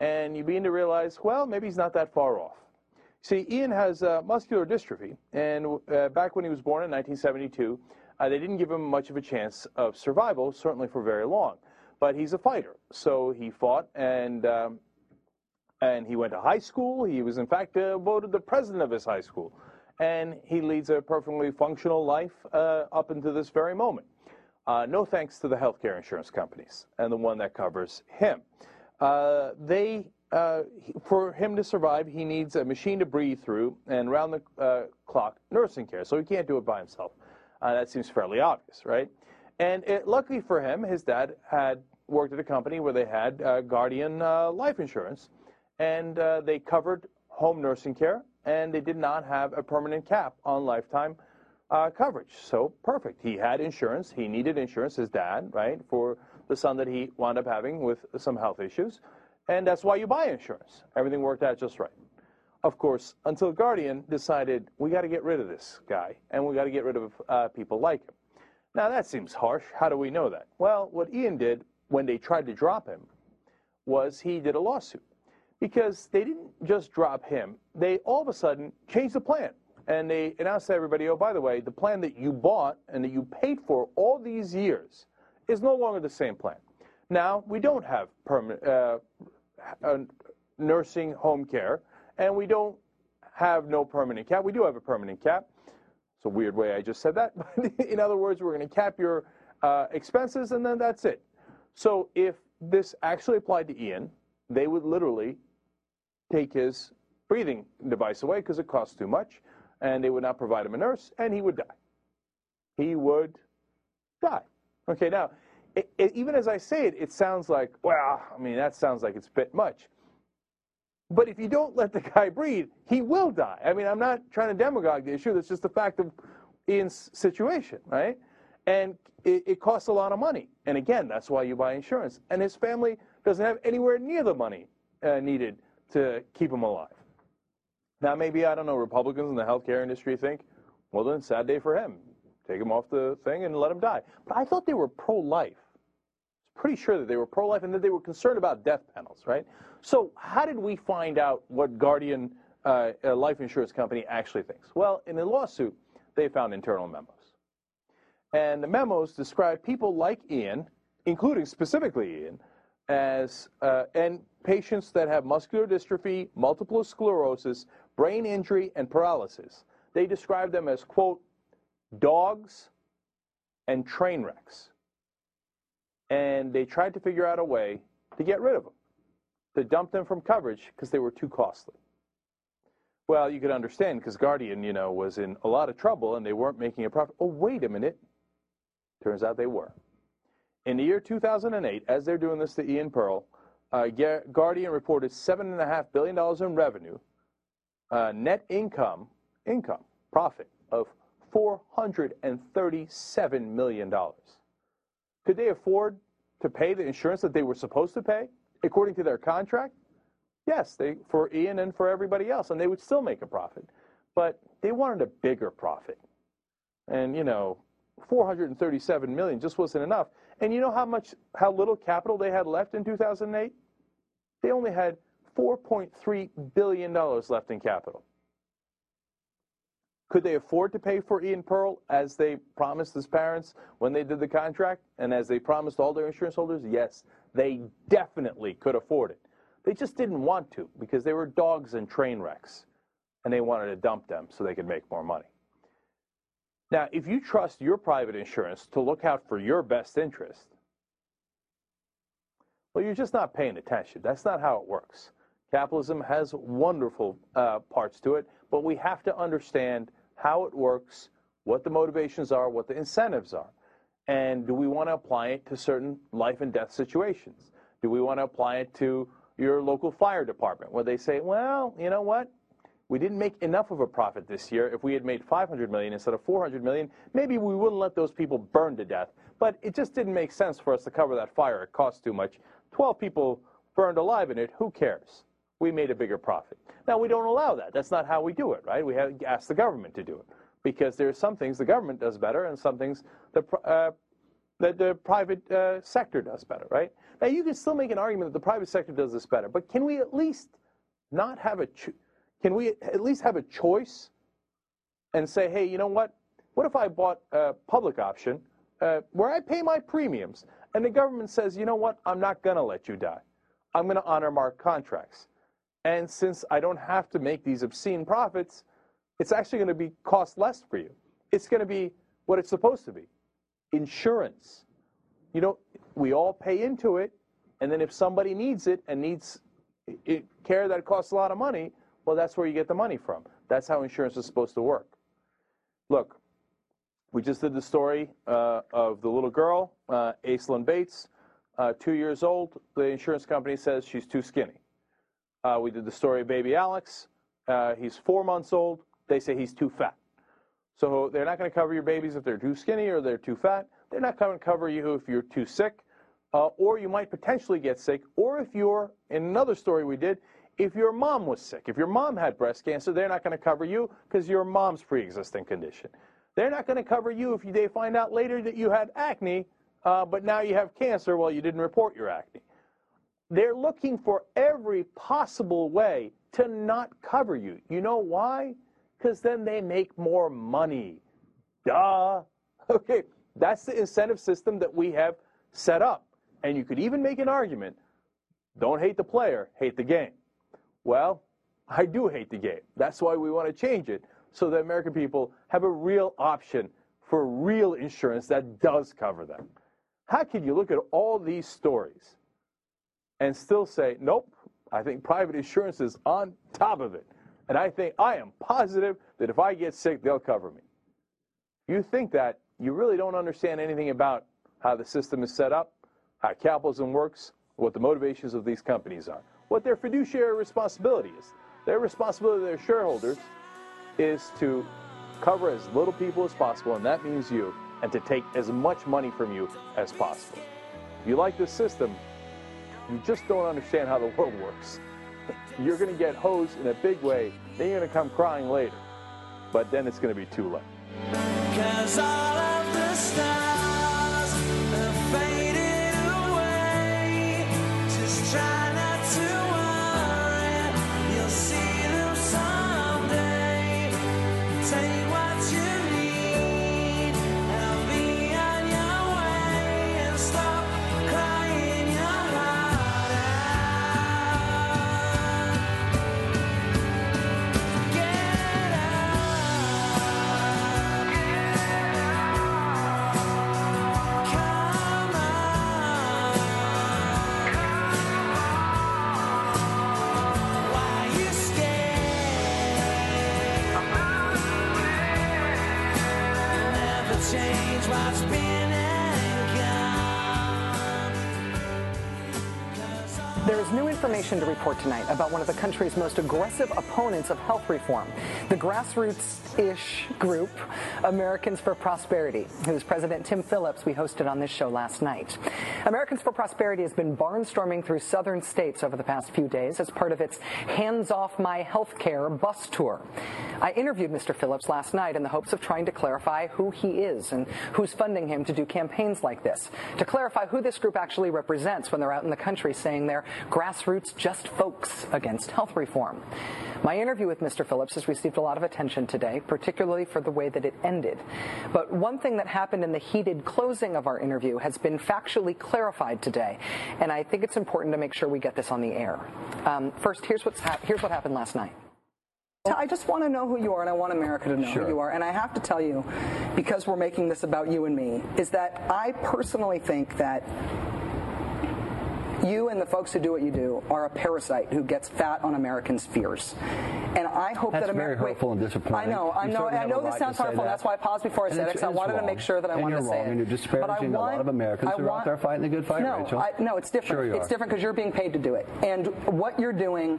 and you begin to realize, well, maybe he's not that far off. See, Ian has uh, muscular dystrophy, and uh, back when he was born in 1972, uh, they didn't give him much of a chance of survival, certainly for very long. But he's a fighter, so he fought, and um, and he went to high school. He was, in fact, uh, voted the president of his high school, and he leads a perfectly functional life up until this very moment. Uh, no thanks to the healthcare insurance companies and the one that covers him. Uh, they, uh, for him to survive, he needs a machine to breathe through and round the uh, clock nursing care. So he can't do it by himself. Uh, that seems fairly obvious, right? And it, luckily for him, his dad had worked at a company where they had uh, Guardian life insurance, and they covered home nursing care, and they did not have a permanent cap on lifetime uh, coverage. So perfect. He had insurance. He needed insurance, his dad, right, for the son that he wound up having with some health issues. And that's why you buy insurance. Everything worked out just right. Of course, until Guardian decided we got to get rid of this guy and we got to get rid of uh, people like him. Now that seems harsh. How do we know that? Well, what Ian did when they tried to drop him was he did a lawsuit because they didn't just drop him. They all of a sudden changed the plan and they announced to everybody, oh, by the way, the plan that you bought and that you paid for all these years is no longer the same plan. Now, we don't have permanent uh, uh, nursing home care, and we don't have no permanent cap. We do have a permanent cap. It's a weird way I just said that. In other words, we're going to cap your uh, expenses, and then that's it. So if this actually applied to Ian, they would literally take his breathing device away because it costs too much, and they would not provide him a nurse, and he would die. He would die. Okay, now, it, it, even as I say it, it sounds like, well, I mean, that sounds like it's a bit much. But if you don't let the guy breathe, he will die. I mean, I'm not trying to demagogue the issue. That's just the fact of Ian's situation, right? And it, it costs a lot of money. And again, that's why you buy insurance. And his family doesn't have anywhere near the money uh, needed to keep him alive. Now, maybe, I don't know, Republicans in the healthcare industry think, well, then, sad day for him. Take him off the thing and let him die. But I thought they were pro life. I was pretty sure that they were pro life and that they were concerned about death panels, right? So, how did we find out what Guardian uh, Life Insurance Company actually thinks? Well, in the lawsuit, they found internal memos. And the memos describe people like Ian, including specifically Ian, as uh, and patients that have muscular dystrophy, multiple sclerosis, brain injury, and paralysis. They describe them as, quote, dogs and train wrecks. And they tried to figure out a way to get rid of them to dump them from coverage because they were too costly. Well, you could understand because Guardian, you know, was in a lot of trouble and they weren't making a profit. Oh, wait a minute. Turns out they were. In the year 2008, as they're doing this to Ian Pearl, uh, Guardian reported $7.5 billion in revenue, uh, net income, income, profit of $437 million. Could they afford to pay the insurance that they were supposed to pay? according to their contract, yes, they for Ian and for everybody else, and they would still make a profit. But they wanted a bigger profit, and you know, 437 million just wasn't enough. And you know how much, how little capital they had left in 2008? They only had 4.3 billion dollars left in capital. Could they afford to pay for Ian Pearl as they promised his parents when they did the contract and as they promised all their insurance holders? Yes, they definitely could afford it. They just didn't want to because they were dogs and train wrecks and they wanted to dump them so they could make more money. Now, if you trust your private insurance to look out for your best interest, well, you're just not paying attention. That's not how it works. Capitalism has wonderful uh, parts to it, but we have to understand how it works, what the motivations are, what the incentives are. And do we want to apply it to certain life and death situations? Do we want to apply it to your local fire department where they say, well, you know what? We didn't make enough of a profit this year. If we had made 500 million instead of 400 million, maybe we wouldn't let those people burn to death. But it just didn't make sense for us to cover that fire. It cost too much. 12 people burned alive in it. Who cares? We made a bigger profit. Now, we don't allow that. That's not how we do it, right? We have asked the government to do it because there are some things the government does better and some things the, uh, the private uh, sector does better, right? Now, you can still make an argument that the private sector does this better, but can we at least not have a, can we at least have a choice and say, hey, you know what? What if I bought a public option uh, where I pay my premiums and the government says, you know what? I'm not going to let you die. I'm going to honor my contracts. And since I don't have to make these obscene profits, it's actually going to be cost less for you. It's going to be what it's supposed to be insurance. You know, we all pay into it, and then if somebody needs it and needs it, care that costs a lot of money, well, that's where you get the money from. That's how insurance is supposed to work. Look, we just did the story uh, of the little girl, uh, Aislinn Bates, uh, two years old. The insurance company says she's too skinny. Uh, we did the story of baby Alex. uh, he's four months old, they say he's too fat. So they're not going to cover your babies if they're too skinny or they're too fat. They're not going to cover you if you're too sick, uh, or you might potentially get sick, or if you're, in another story we did, if your mom was sick. If your mom had breast cancer, they're not going to cover you because your mom's pre-existing condition. They're not going to cover you if they find out later that you had acne, uh, but now you have cancer Well, you didn't report your acne. They're looking for every possible way to not cover you. You know why? Because then they make more money. Duh. Okay, that's the incentive system that we have set up. And you could even make an argument don't hate the player, hate the game. Well, I do hate the game. That's why we want to change it so that American people have a real option for real insurance that does cover them. How can you look at all these stories and still say, nope, I think private insurance is on top of it. And I think I am positive that if I get sick, they'll cover me. You think that, you really don't understand anything about how the system is set up, how capitalism works, what the motivations of these companies are, what their fiduciary responsibility is. Their responsibility to their shareholders is to cover as little people as possible, and that means you, and to take as much money from you as possible. If you like this system, you just don't understand how the world works. You're going to get hosed in a big way, then you're going to come crying later. But then it's going to be too late. Gone. There is new information to report tonight about one of the country's most aggressive opponents of health reform, the grassroots-ish group Americans for Prosperity, whose president Tim Phillips we hosted on this show last night. Americans for Prosperity has been barnstorming through southern states over the past few days as part of its Hands Off My Healthcare bus tour. I interviewed Mr. Phillips last night in the hopes of trying to clarify who he is and who's funding him to do campaigns like this, to clarify who this group actually represents when they're out in the country saying they're grassroots just folks against health reform. My interview with Mr. Phillips has received a lot of attention today, particularly for the way that it ended. But one thing that happened in the heated closing of our interview has been factually clarified today, and I think it's important to make sure we get this on the air. Um, first, here's, what's hap- here's what happened last night. I just want to know who you are, and I want America to know Sure. who you are. And I have to tell you, because we're making this about you and me, is that I personally think that you and the folks who do what you do are a parasite who gets fat on Americans' fears. And I hope That's that very America. hurtful and disappointing. I know, I know, I know this right sounds harmful. that. That's why I paused before I And said it because I wanted to make sure that I And wanted to say wrong, it. and you're disparaging a lot want- of Americans who are out want- there fighting the good fight, no, Rachel. I, no, it's different. Sure it's different because you're being paid to do it, and what you're doing.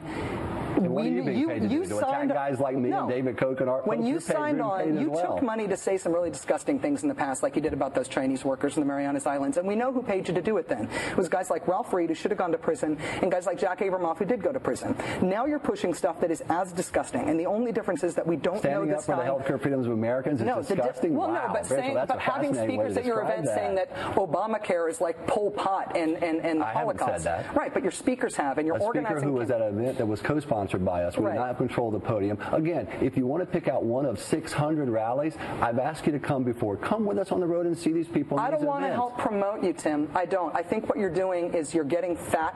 And what we, are you being paid to you do? To attack guys like me no. and David Koch and Art When you signed on, you well. took money to say some really disgusting things in the past, like you did about those Chinese workers in the Marianas Islands, and we know who paid you to do it. Then it was guys like Ralph Reed who should have gone to prison, and guys like Jack Abramoff who did go to prison. Now you're pushing stuff that is as disgusting, and the only difference is that we don't Standing know up this for time. the healthcare freedoms of Americans is no, the di- disgusting. well, wow, no, but Rachel, saying, but having speakers at your event saying that Obamacare is like Pol Pot and and and I haven't Holocaust. said that. Right, but your speakers have, and you're a speaker who was at an event that was co-sponsored by us. We Right. did not control of the podium. Again, if you want to pick out one of 600 rallies, I've asked you to come before. Come with us on the road and see these people. I don't want to help promote you, Tim. I don't. I think what you're doing is you're getting fat,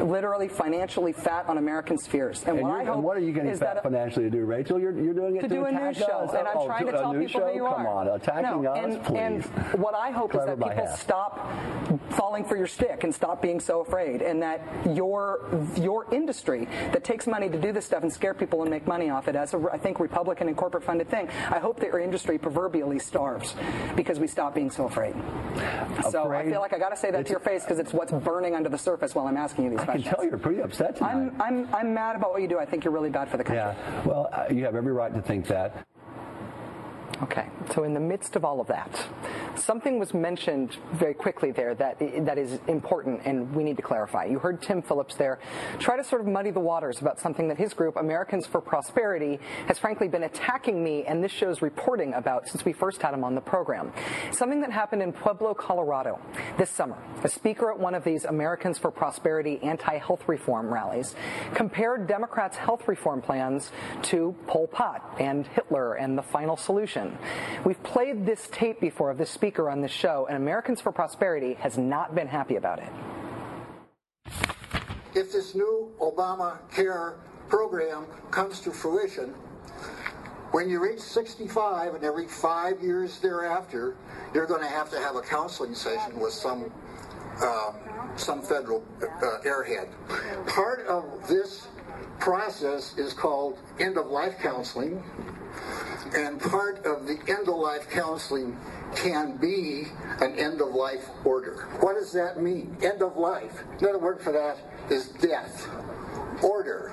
literally financially fat on American fears. And, And, what I hope and what are you getting fat financially to do, Rachel? You're, you're doing it to to, do a news show, and I'm Oh, trying to tell people show? who you Come are. on, attacking no, us, and, please. and what I hope Clever is that people half. stop falling for your stick and stop being so afraid, and that your your industry that takes money money to do this stuff and scare people and make money off it. As a, I think Republican and corporate funded thing, I hope that your industry proverbially starves because we stop being so afraid. So I feel like I got to say that to your face because it's what's burning under the surface while I'm asking you these questions. I can tell you're pretty upset tonight. I'm, I'm, I'm mad about what you do. I think you're really bad for the country. Yeah. Well, uh, you have every right to think that. Okay, so in the midst of all of that, something was mentioned very quickly there that that is important, and we need to clarify. You heard Tim Phillips there try to sort of muddy the waters about something that his group, Americans for Prosperity, has frankly been attacking me and this show's reporting about since we first had him on the program. Something that happened in Pueblo, Colorado this summer. A speaker at one of these Americans for Prosperity anti-health reform rallies compared Democrats' health reform plans to Pol Pot and Hitler and the final solution. We've played this tape before of this speaker on this show, and Americans for Prosperity has not been happy about it. if this new Obamacare program comes to fruition, when you reach 65 and every five years thereafter, you're going to have to have a counseling session with some um, some federal uh, airhead. Part of this process is called end of life counseling, and part of the end of life counseling can be an end of life order. What does that mean? End of life. Another word for that is death. Order.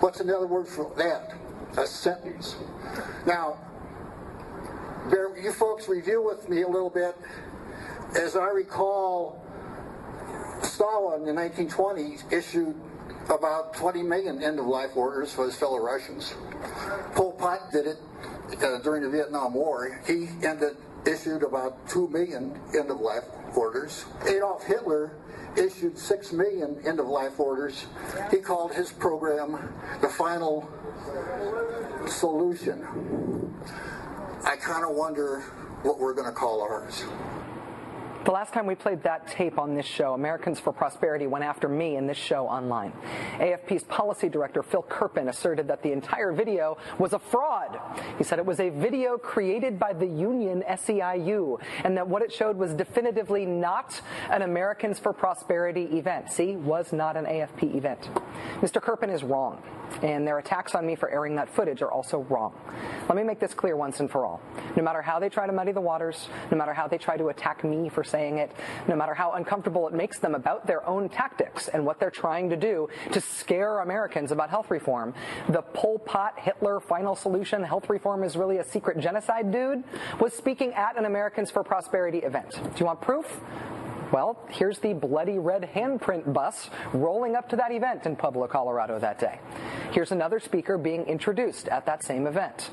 What's another word for that? A sentence. Now, bear, you folks review with me a little bit. As I recall, Stalin in the 1920s issued about 20 million end-of-life orders for his fellow Russians. Pol Pot did it uh, during the Vietnam War. He ended issued about 2 million end-of-life orders. Adolf Hitler issued 6 million end-of-life orders. He called his program the final solution. I kind of wonder what we're going to call ours. The last time we played that tape on this show, Americans for Prosperity went after me in this show online. AFP's policy director, Phil Kerpen, asserted that the entire video was a fraud. He said it was a video created by the union SEIU and that what it showed was definitively not an Americans for Prosperity event. See, was not an AFP event. Mr. Kerpen is wrong, and their attacks on me for airing that footage are also wrong. Let me make this clear once and for all. No matter how they try to muddy the waters, no matter how they try to attack me for saying it, no matter how uncomfortable it makes them about their own tactics and what they're trying to do to scare Americans about health reform, the Pol Pot Hitler final solution, health reform is really a secret genocide dude, was speaking at an Americans for Prosperity event. Do you want proof? Well, here's the bloody red handprint bus rolling up to that event in Pueblo, Colorado that day. Here's another speaker being introduced at that same event.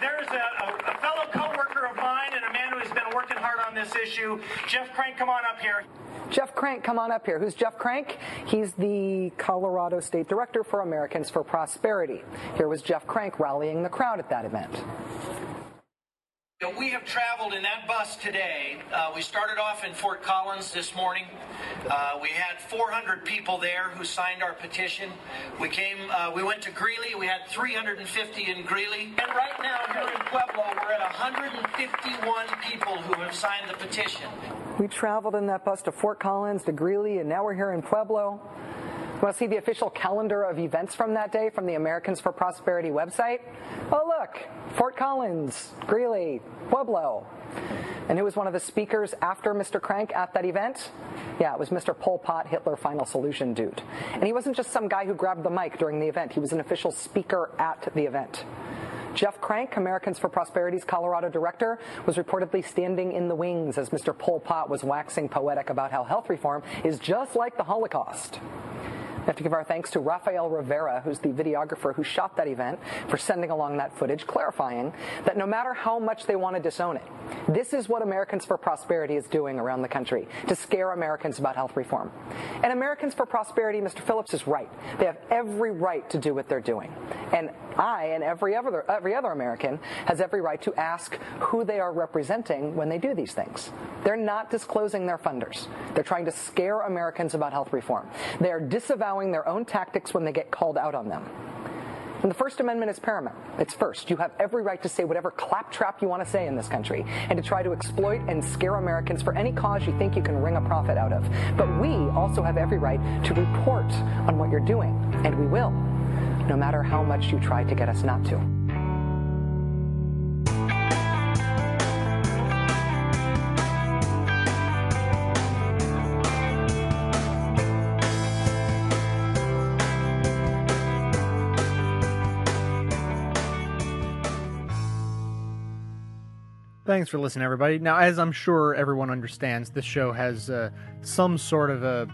There is a, a, a fellow co-worker of mine and a man who has been working hard on this issue. Jeff Crank, come on up here. Jeff Crank, come on up here. Who's Jeff Crank? He's the Colorado State Director for Americans for Prosperity. Here was Jeff Crank rallying the crowd at that event. We have traveled in that bus today. Uh, we started off in Fort Collins this morning. Uh, we had 400 people there who signed our petition. We came, uh, we went to Greeley. We had 350 in Greeley. And right now here in Pueblo, we're at 151 people who have signed the petition. We traveled in that bus to Fort Collins, to Greeley, and now we're here in Pueblo. You want to see the official calendar of events from that day from the Americans for Prosperity website? Oh, Fort Collins, Greeley, Pueblo. And who was one of the speakers after Mr. Crank at that event? Yeah, it was Mr. Pol Pot, Hitler Final Solution dude. And he wasn't just some guy who grabbed the mic during the event, he was an official speaker at the event. Jeff Crank, Americans for Prosperity's Colorado director, was reportedly standing in the wings as Mr. Pol Pot was waxing poetic about how health reform is just like the Holocaust. We have to give our thanks to Rafael Rivera, who's the videographer who shot that event, for sending along that footage, clarifying that no matter how much they want to disown it, this is what Americans for Prosperity is doing around the country to scare Americans about health reform. And Americans for Prosperity, Mr. Phillips is right. They have every right to do what they're doing. And I and every other, every other American has every right to ask who they are representing when they do these things. They're not disclosing their funders. They're trying to scare Americans about health reform. They are disavowing their own tactics when they get called out on them. And the First Amendment is paramount. It's first. You have every right to say whatever claptrap you want to say in this country and to try to exploit and scare Americans for any cause you think you can wring a profit out of. But we also have every right to report on what you're doing, and we will, no matter how much you try to get us not to. Thanks for listening, everybody. Now, as I'm sure everyone understands, this show has uh, some sort of a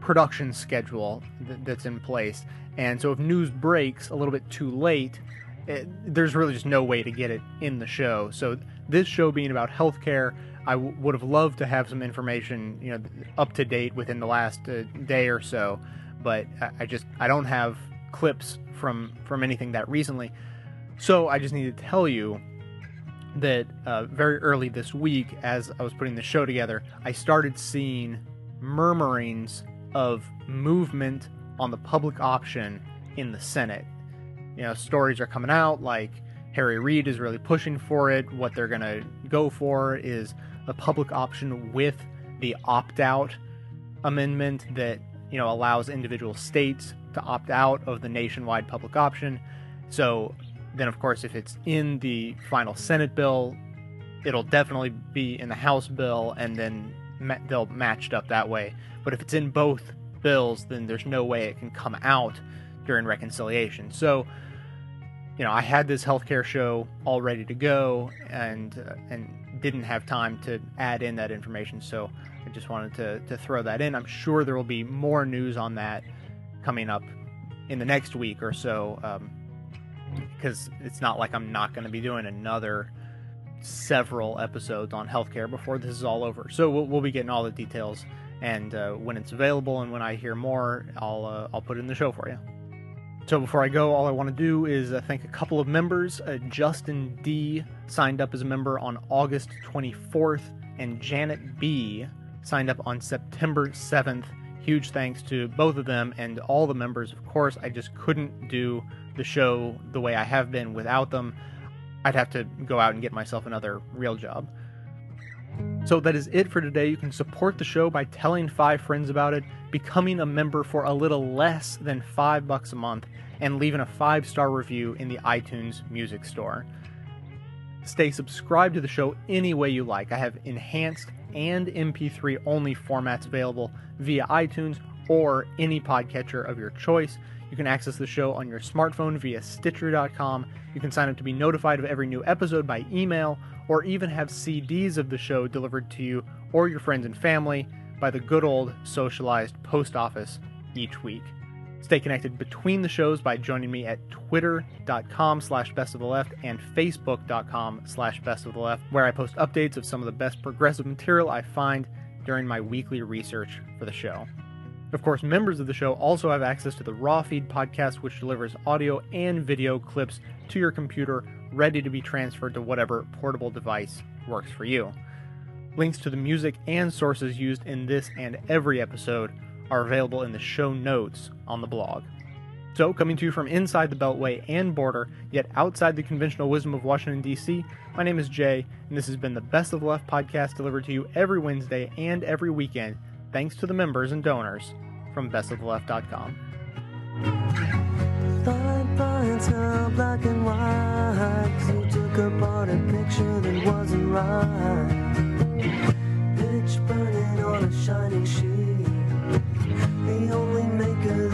production schedule th- that's in place. And so if news breaks a little bit too late, it, there's really just no way to get it in the show. So this show being about healthcare, I w- would have loved to have some information, you know, up to date within the last uh, day or so, but I, I just I don't have clips from from anything that recently. So I just need to tell you that uh, very early this week, as I was putting the show together, I started seeing murmurings of movement on the public option in the Senate. You know, stories are coming out like Harry Reid is really pushing for it. What they're going to go for is a public option with the opt out amendment that, you know, allows individual states to opt out of the nationwide public option. So then, of course, if it's in the final Senate bill, it'll definitely be in the House bill, and then ma- they'll matched up that way. But if it's in both bills, then there's no way it can come out during reconciliation. So, you know, I had this healthcare show all ready to go, and uh, and didn't have time to add in that information. So I just wanted to to throw that in. I'm sure there will be more news on that coming up in the next week or so. Um, because it's not like I'm not going to be doing another several episodes on healthcare before this is all over. So we'll, we'll be getting all the details, and uh, when it's available and when I hear more, I'll uh, I'll put it in the show for you. So before I go, all I want to do is uh, thank a couple of members. Uh, Justin D signed up as a member on August 24th, and Janet B signed up on September 7th. Huge thanks to both of them and all the members. Of course, I just couldn't do the show the way I have been without them. I'd have to go out and get myself another real job. So that is it for today. You can support the show by telling five friends about it, becoming a member for a little less than five bucks a month, and leaving a five star review in the iTunes Music Store. Stay subscribed to the show any way you like. I have enhanced and MP3 only formats available via iTunes or any podcatcher of your choice. You can access the show on your smartphone via Stitcher.com. You can sign up to be notified of every new episode by email, or even have CDs of the show delivered to you or your friends and family by the good old socialized post office each week. Stay connected between the shows by joining me at twitter.com slash best of the left and facebook.com slash best of the left, where I post updates of some of the best progressive material I find during my weekly research for the show. Of course, members of the show also have access to the Raw Feed podcast, which delivers audio and video clips to your computer, ready to be transferred to whatever portable device works for you. Links to the music and sources used in this and every episode are available in the show notes on the blog. So, coming to you from inside the Beltway and border, yet outside the conventional wisdom of Washington, D.C., my name is Jay, and this has been the Best of the Left podcast delivered to you every Wednesday and every weekend, thanks to the members and donors from bestoftheleft.com. Are black and white. You took apart a picture that wasn't right. Pitch burning on a shining sheet. The only maker